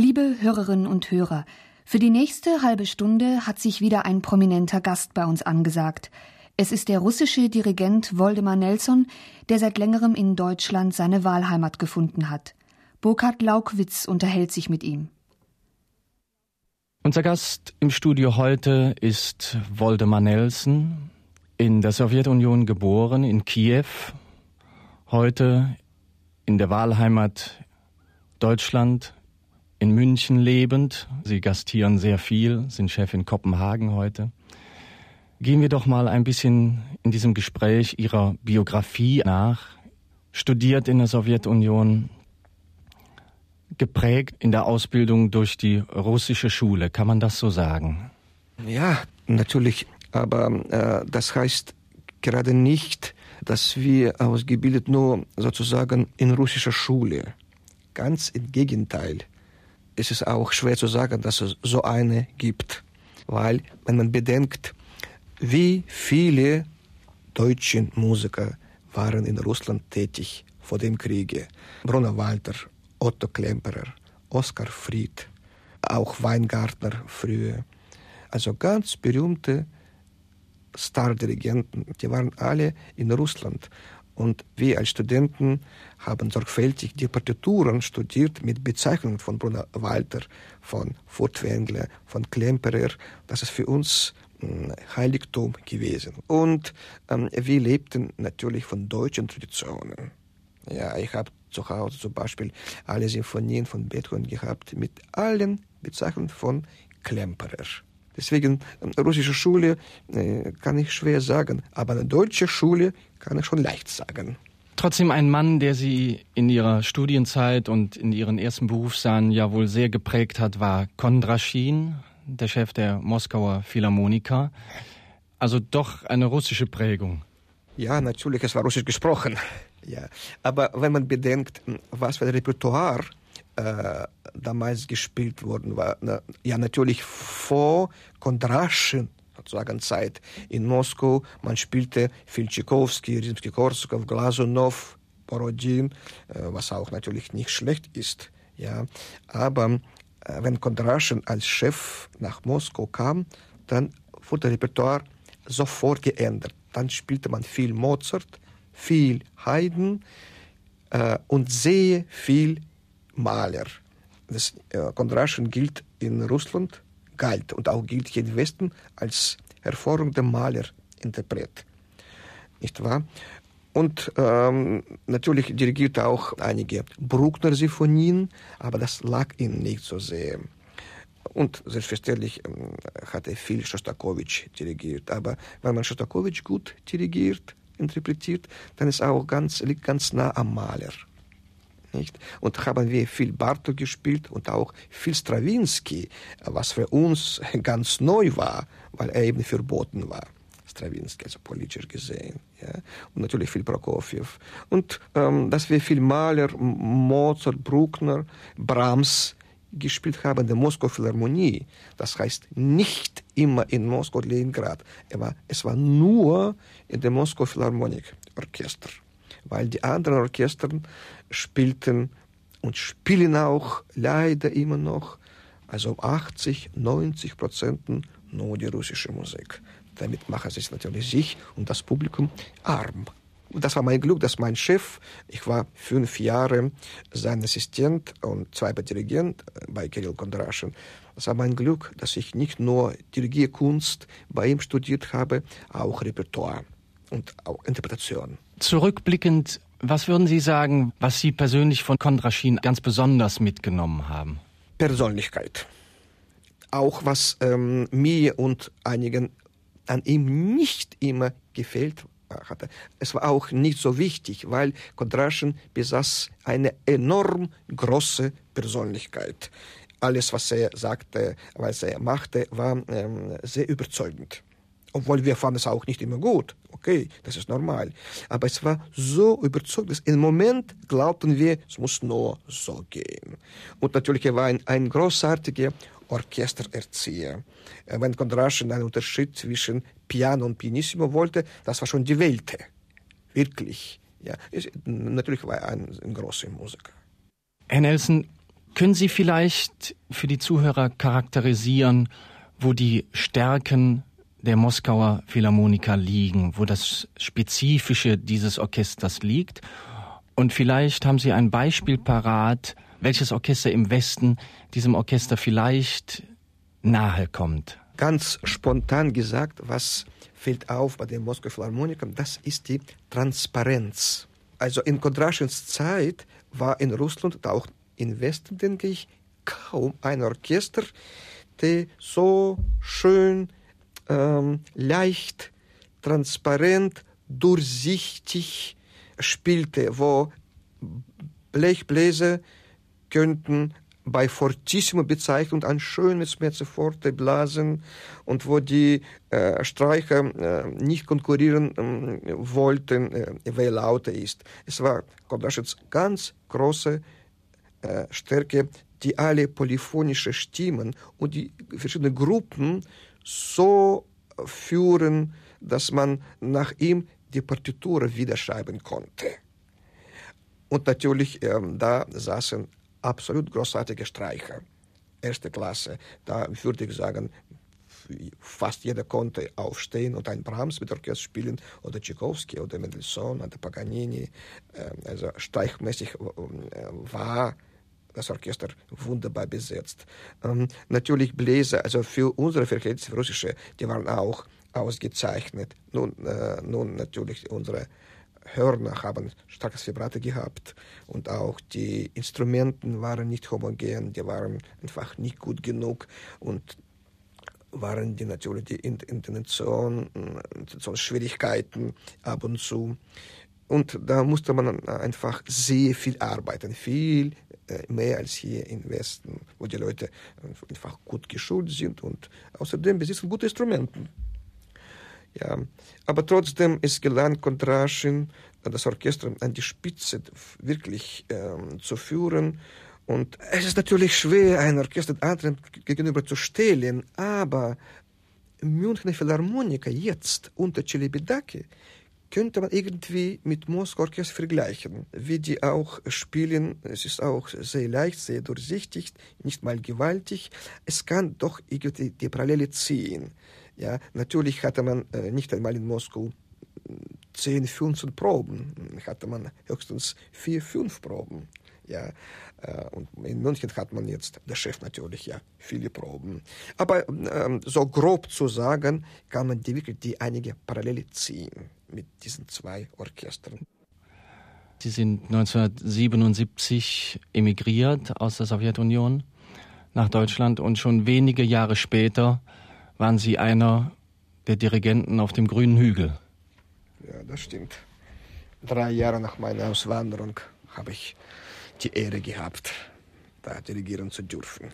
Liebe Hörerinnen und Hörer, für die nächste halbe Stunde hat sich wieder ein prominenter Gast bei uns angesagt. Es ist der russische Dirigent Woldemar Nelson, der seit längerem in Deutschland seine Wahlheimat gefunden hat. Burkhard Laukwitz unterhält sich mit ihm. Unser Gast im Studio heute ist Woldemar Nelson, in der Sowjetunion geboren, in Kiew, heute in der Wahlheimat Deutschland, in München lebend. Sie gastieren sehr viel, sind Chef in Kopenhagen heute. Gehen wir doch mal ein bisschen in diesem Gespräch Ihrer Biografie nach. Studiert in der Sowjetunion, geprägt in der Ausbildung durch die russische Schule. Kann man das so sagen? Ja, natürlich. Aber äh, das heißt gerade nicht, dass wir ausgebildet nur sozusagen in russischer Schule. Ganz im Gegenteil. Es ist auch schwer zu sagen, dass es so eine gibt. Weil, wenn man bedenkt, wie viele deutsche Musiker waren in Russland tätig vor dem Kriege. Brunner Walter, Otto Klemperer, Oskar Fried, auch Weingartner früher. Also ganz berühmte Stardirigenten, die waren alle in Russland. Und wir als Studenten haben sorgfältig die Partituren studiert mit Bezeichnungen von Brunner Walter, von Furtwängler, von Klemperer. Das ist für uns hm, Heiligtum gewesen. Und ähm, wir lebten natürlich von deutschen Traditionen. Ja, ich habe zu Hause zum Beispiel alle Sinfonien von Beethoven gehabt mit allen Bezeichnungen von Klemperer. Deswegen ähm, russische Schule äh, kann ich schwer sagen, aber eine deutsche Schule kann ich schon leicht sagen. Trotzdem ein Mann, der Sie in Ihrer Studienzeit und in Ihren ersten Berufsjahren ja wohl sehr geprägt hat, war Kondraschin, der Chef der Moskauer Philharmoniker. Also doch eine russische Prägung. Ja, natürlich, es war russisch gesprochen. Ja. Aber wenn man bedenkt, was für ein Repertoire äh, damals gespielt worden war, na, ja natürlich vor Kondraschen sozusagen Zeit in Moskau, man spielte viel Tchaikovsky, Rimsky-Korsakov, Glazunov, Borodin, äh, was auch natürlich nicht schlecht ist. Ja. Aber äh, wenn Kondraschen als Chef nach Moskau kam, dann wurde das Repertoire sofort geändert. Dann spielte man viel Mozart, viel Haydn äh, und sehr viel Maler. Das äh, Kondraschen gilt in Russland, galt und auch gilt hier im Westen als hervorragender Maler-Interpret. Nicht wahr? Und ähm, natürlich dirigierte auch einige Bruckner-Sinfonien, aber das lag ihm nicht so sehr. Und selbstverständlich ähm, hat er viel Schostakowitsch dirigiert. Aber wenn man Schostakowitsch gut dirigiert, interpretiert, dann ist auch ganz, liegt ganz nah am Maler. Nicht? Und haben wir viel Bartok gespielt und auch viel Strawinski, was für uns ganz neu war, weil er eben verboten war. Strawinski, also politisch gesehen. Ja? Und natürlich viel Prokofjew. Und ähm, dass wir viel Maler, Mozart, Bruckner, Brahms gespielt haben der Moskau Philharmonie. Das heißt nicht immer in Moskau Leningrad. Es war nur in der Moskau Philharmonik Orchester, weil die anderen Orchester spielten und spielen auch leider immer noch, also 80, 90 Prozent nur die russische Musik. Damit machen sie es natürlich sich und das Publikum arm. Das war mein Glück, dass mein Chef, ich war fünf Jahre sein Assistent und zweimal Dirigent äh, bei Kirill Kondraschen. Das war mein Glück, dass ich nicht nur Dirigierkunst bei ihm studiert habe, auch Repertoire und auch Interpretation. Zurückblickend, was würden Sie sagen, was Sie persönlich von Kondraschin ganz besonders mitgenommen haben? Persönlichkeit. Auch was ähm, mir und einigen an ihm nicht immer gefällt hatte. Es war auch nicht so wichtig, weil Kondraschen besaß eine enorm große Persönlichkeit. Alles, was er sagte, was er machte, war ähm, sehr überzeugend. Obwohl wir fanden es auch nicht immer gut. Okay, das ist normal. Aber es war so überzeugend, dass im Moment glaubten wir, es muss nur so gehen. Und natürlich, war ein, ein großartiger Orchestererzieher. Wenn Kondraschen einen Unterschied zwischen Piano und Pianissimo wollte, das war schon die Welt. Wirklich. Ja, ist, natürlich war er ein, ein großer Musiker. Herr Nelson, Können Sie vielleicht für die Zuhörer charakterisieren, wo die Stärken der Moskauer Philharmoniker liegen, wo das Spezifische dieses Orchesters liegt? Und vielleicht haben Sie ein Beispiel parat, welches Orchester im Westen diesem Orchester vielleicht nahe kommt. Ganz spontan gesagt, was fällt auf bei den Moskauer Philharmonikern, das ist die Transparenz. Also in Kondraschins Zeit war in Russland auch im Westen, denke ich, kaum ein Orchester, der so schön, ähm, leicht, transparent, durchsichtig spielte, wo Blechbläser könnten bei Fortissimo Bezeichnung ein schönes Mezzoforte blasen und wo die äh, Streicher äh, nicht konkurrieren äh, wollten, wer lauter ist. Es war Kondraschits ganz große äh, Stärke, die alle polyphonische Stimmen und die verschiedenen Gruppen so führen, dass man nach ihm die Partitur wieder schreiben konnte. Und natürlich, ähm, da saßen absolut großartige Streicher. Erste Klasse. Da würde ich sagen, fast jeder konnte aufstehen und ein Brahms mit Orchester spielen oder Tchaikovsky oder Mendelssohn oder Paganini. Ähm, also streichmäßig äh, war das Orchester wunderbar besetzt. Ähm, natürlich Bläser, also für unsere Verhältnisse russische, die waren auch ausgezeichnet. Nun, äh, nun natürlich unsere Hörner haben starkes Vibrato gehabt und auch die Instrumenten waren nicht homogen, die waren einfach nicht gut genug und waren die natürlich die Intonation, Schwierigkeiten ab und zu. Und da musste man einfach sehr viel arbeiten, viel mehr als hier im Westen, wo die Leute einfach gut geschult sind und außerdem besitzen gute Instrumente. Ja, aber trotzdem ist gelang Kontraschin, das Orchester an die Spitze wirklich ähm, zu führen. Und es ist natürlich schwer, ein Orchester anderen gegenüber zu stellen, aber Münchner Philharmoniker jetzt unter Celibidache könnte man irgendwie mit Orchester vergleichen. Wie die auch spielen, es ist auch sehr leicht, sehr durchsichtig, nicht mal gewaltig. Es kann doch irgendwie die Parallele ziehen. Ja, natürlich hatte man äh, nicht einmal in Moskau 10, 15 Proben, hatte man höchstens 4, 5 Proben. Ja, und in München hat man jetzt, der Chef natürlich, ja, viele Proben. Aber ähm, so grob zu sagen, kann man die wirklich die einige Parallele ziehen mit diesen zwei Orchestern. Sie sind 1977 emigriert aus der Sowjetunion nach Deutschland und schon wenige Jahre später waren Sie einer der Dirigenten auf dem grünen Hügel. Ja, das stimmt. Drei Jahre nach meiner Auswanderung habe ich die Ehre gehabt, da dirigieren zu dürfen.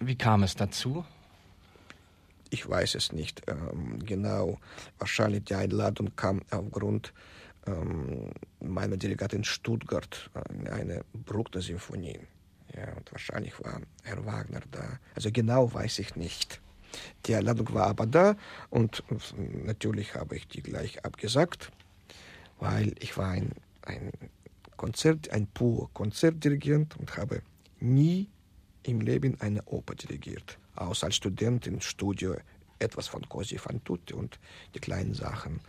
Wie kam es dazu? Ich weiß es nicht ähm, genau. Wahrscheinlich die Einladung kam aufgrund ähm, meiner Delegatin in Stuttgart, äh, eine Bruckner-Symphonie. Ja, und wahrscheinlich war Herr Wagner da. Also genau weiß ich nicht. Die Einladung war aber da und natürlich habe ich die gleich abgesagt, weil ich war ein, ein Konzert, ein pur Konzertdirigent und habe nie im Leben eine Oper dirigiert. Außer als Student im Studio etwas von Cosi fan tutti und die kleinen Sachen.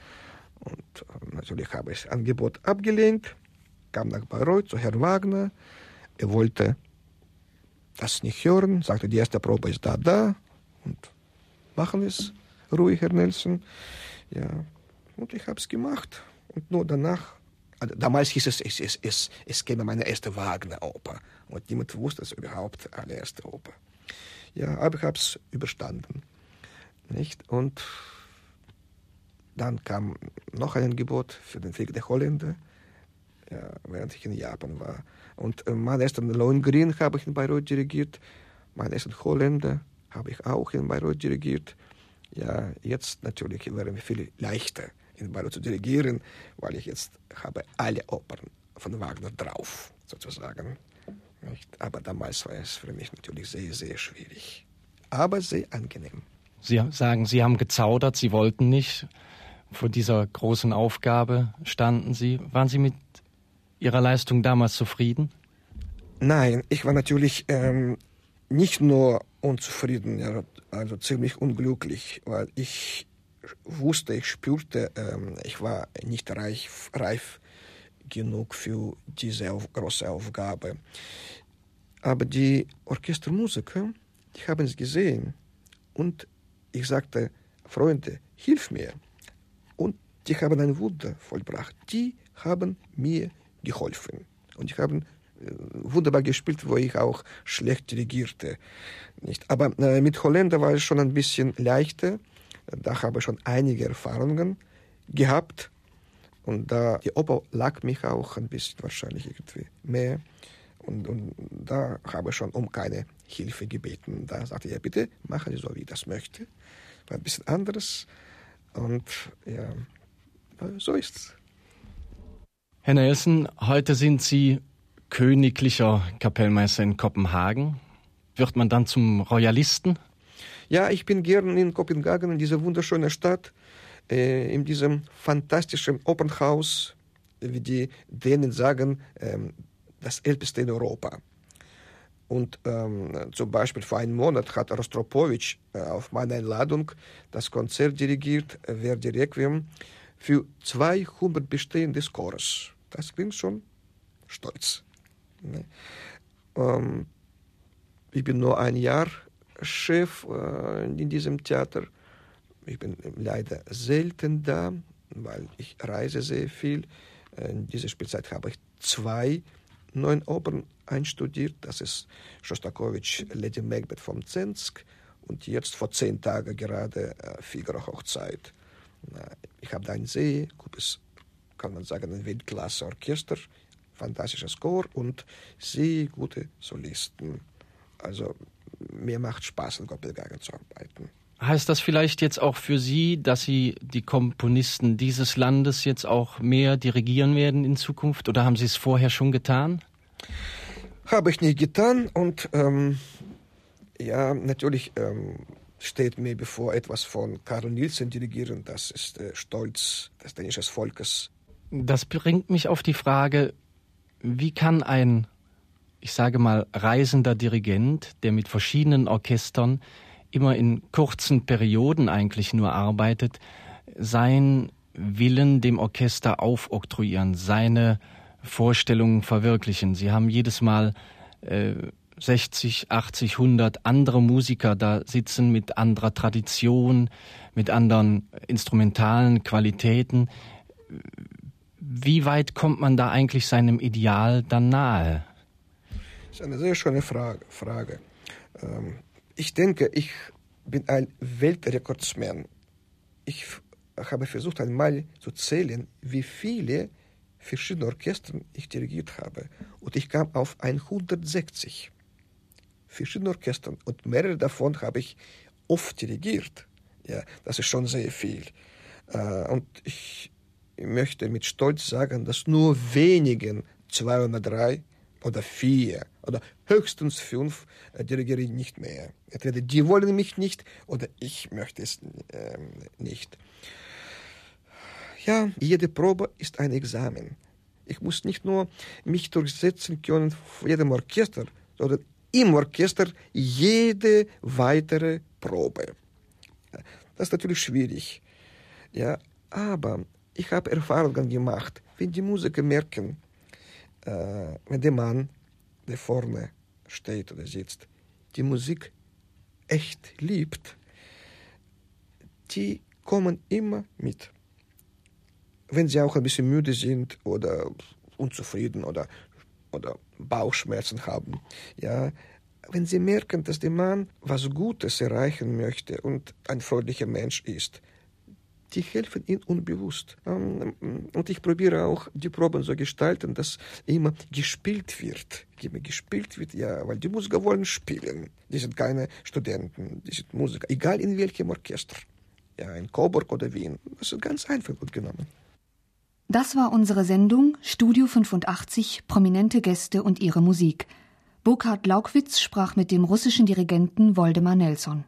Und äh, natürlich habe ich das Angebot abgelehnt, kam nach Bayreuth zu Herrn Wagner. Er wollte das nicht hören, sagte, die erste Probe ist da, da. Und machen es ruhig, Herr Nelson. Ja, und ich habe es gemacht. Und nur danach, damals hieß es, es, es, es, es käme meine erste Wagner-Oper. Und niemand wusste es überhaupt, eine erste Oper. Ja, aber ich habe es überstanden. Nicht? Und dann kam noch ein Angebot für den Krieg der Holländer, ja, während ich in Japan war. Und äh, mein ersten Lohengrin habe ich in Bayreuth dirigiert, mein ersten Holländer habe ich auch in Bayreuth dirigiert. Ja, jetzt natürlich wäre mir viel leichter in Bayreuth zu dirigieren, weil ich jetzt habe alle Opern von Wagner drauf, sozusagen. Aber damals war es für mich natürlich sehr, sehr schwierig. Aber sehr angenehm. Sie sagen, Sie haben gezaudert, Sie wollten nicht. Vor dieser großen Aufgabe standen Sie. Waren Sie mit Ihrer Leistung damals zufrieden? Nein, ich war natürlich ähm, nicht nur unzufrieden, also ziemlich unglücklich, weil ich wusste, ich spürte, ähm, ich war nicht reif, reif genug für diese große Aufgabe. Aber die Orchestermusiker, die haben es gesehen und ich sagte, Freunde, hilf mir. Und die haben ein Wunder vollbracht. Die haben mir geholfen. Und die haben äh, wunderbar gespielt, wo ich auch schlecht dirigierte. Nicht? Aber äh, mit Holländer war es schon ein bisschen leichter. Da habe ich schon einige Erfahrungen gehabt. Und da die Oper lag mich auch ein bisschen wahrscheinlich irgendwie mehr. Und, und da habe ich schon um keine Hilfe gebeten. Da sagte er, bitte machen Sie so, wie ich das möchte. War ein bisschen anderes. Und ja, so ist's. Herr Nelson, heute sind Sie königlicher Kapellmeister in Kopenhagen. Wird man dann zum Royalisten? Ja, ich bin gern in Kopenhagen, in dieser wunderschönen Stadt, äh, in diesem fantastischen Opernhaus, wie die Dänen sagen, ähm, das älteste in Europa. Und ähm, zum Beispiel vor einem Monat hat Rostropowitsch äh, auf meine Einladung das Konzert dirigiert, äh, Verdi Requiem, für 200 bestehende Scores. Das klingt schon stolz. Ne? Ähm, ich bin nur ein Jahr Chef äh, in diesem Theater. Ich bin leider selten da, weil ich reise sehr viel. In dieser Spielzeit habe ich zwei neuen Opern einstudiert. Das ist Schostakowitsch Lady Macbeth vom Zensk und jetzt vor zehn Tagen gerade äh, Figaro Hochzeit. Ich habe da ein sehr gutes, kann man sagen, ein Weltklasse-Orchester, fantastischer Score und sehr gute Solisten. Also mir macht Spaß, in Kopenhagen zu arbeiten. Heißt das vielleicht jetzt auch für Sie, dass Sie die Komponisten dieses Landes jetzt auch mehr dirigieren werden in Zukunft oder haben Sie es vorher schon getan? Habe ich nicht getan und ähm, ja, natürlich ähm, steht mir bevor etwas von Karl Nielsen dirigieren. Das ist äh, Stolz des dänischen Volkes. Das bringt mich auf die Frage, wie kann ein, ich sage mal, reisender Dirigent, der mit verschiedenen Orchestern immer in kurzen Perioden eigentlich nur arbeitet, sein Willen dem Orchester aufoktroyieren, seine Vorstellungen verwirklichen. Sie haben jedes Mal äh, 60, 80, 100 andere Musiker da sitzen mit anderer Tradition, mit anderen instrumentalen Qualitäten. Wie weit kommt man da eigentlich seinem Ideal dann nahe? Das ist eine sehr schöne Frage. Frage. Ähm, ich denke, ich bin ein Weltrekordsmann. Ich habe versucht einmal zu zählen, wie viele verschiedene Orchester ich dirigiert habe. Und ich kam auf 160 verschiedene Orchester und mehrere davon habe ich oft dirigiert. Ja, das ist schon sehr viel. Äh, und ich möchte mit Stolz sagen, dass nur wenigen zwei oder drei oder vier oder höchstens fünf äh, dirigiere ich nicht mehr. Entweder die wollen mich nicht oder ich möchte es äh, nicht. Ja, jede Probe ist ein Examen. Ich muss nicht nur mich durchsetzen können vor jedem Orchester, sondern im Orchester jede weitere Probe. Das ist natürlich schwierig. Ja, aber ich habe Erfahrungen gemacht, wenn die Musiker merken, äh, wenn der Mann, der vorne steht oder sitzt, die Musik echt liebt, die kommen immer mit. Wenn sie auch ein bisschen müde sind oder unzufrieden oder, oder Bauchschmerzen haben, ja, wenn sie merken, dass der Mann was Gutes erreichen möchte und ein freundlicher Mensch ist, die helfen ihm unbewusst. Und ich probiere auch die Proben so gestalten, dass immer gespielt wird. Immer gespielt wird, ja, weil die Musiker wollen spielen. Die sind keine Studenten, die sind Musiker, egal in welchem Orchester. Ja, in Coburg oder Wien. Das ist ganz einfach gut genommen. Das war unsere Sendung Studio 85 Prominente Gäste und ihre Musik. Burkhard Laukwitz sprach mit dem russischen Dirigenten Woldemar Nelson.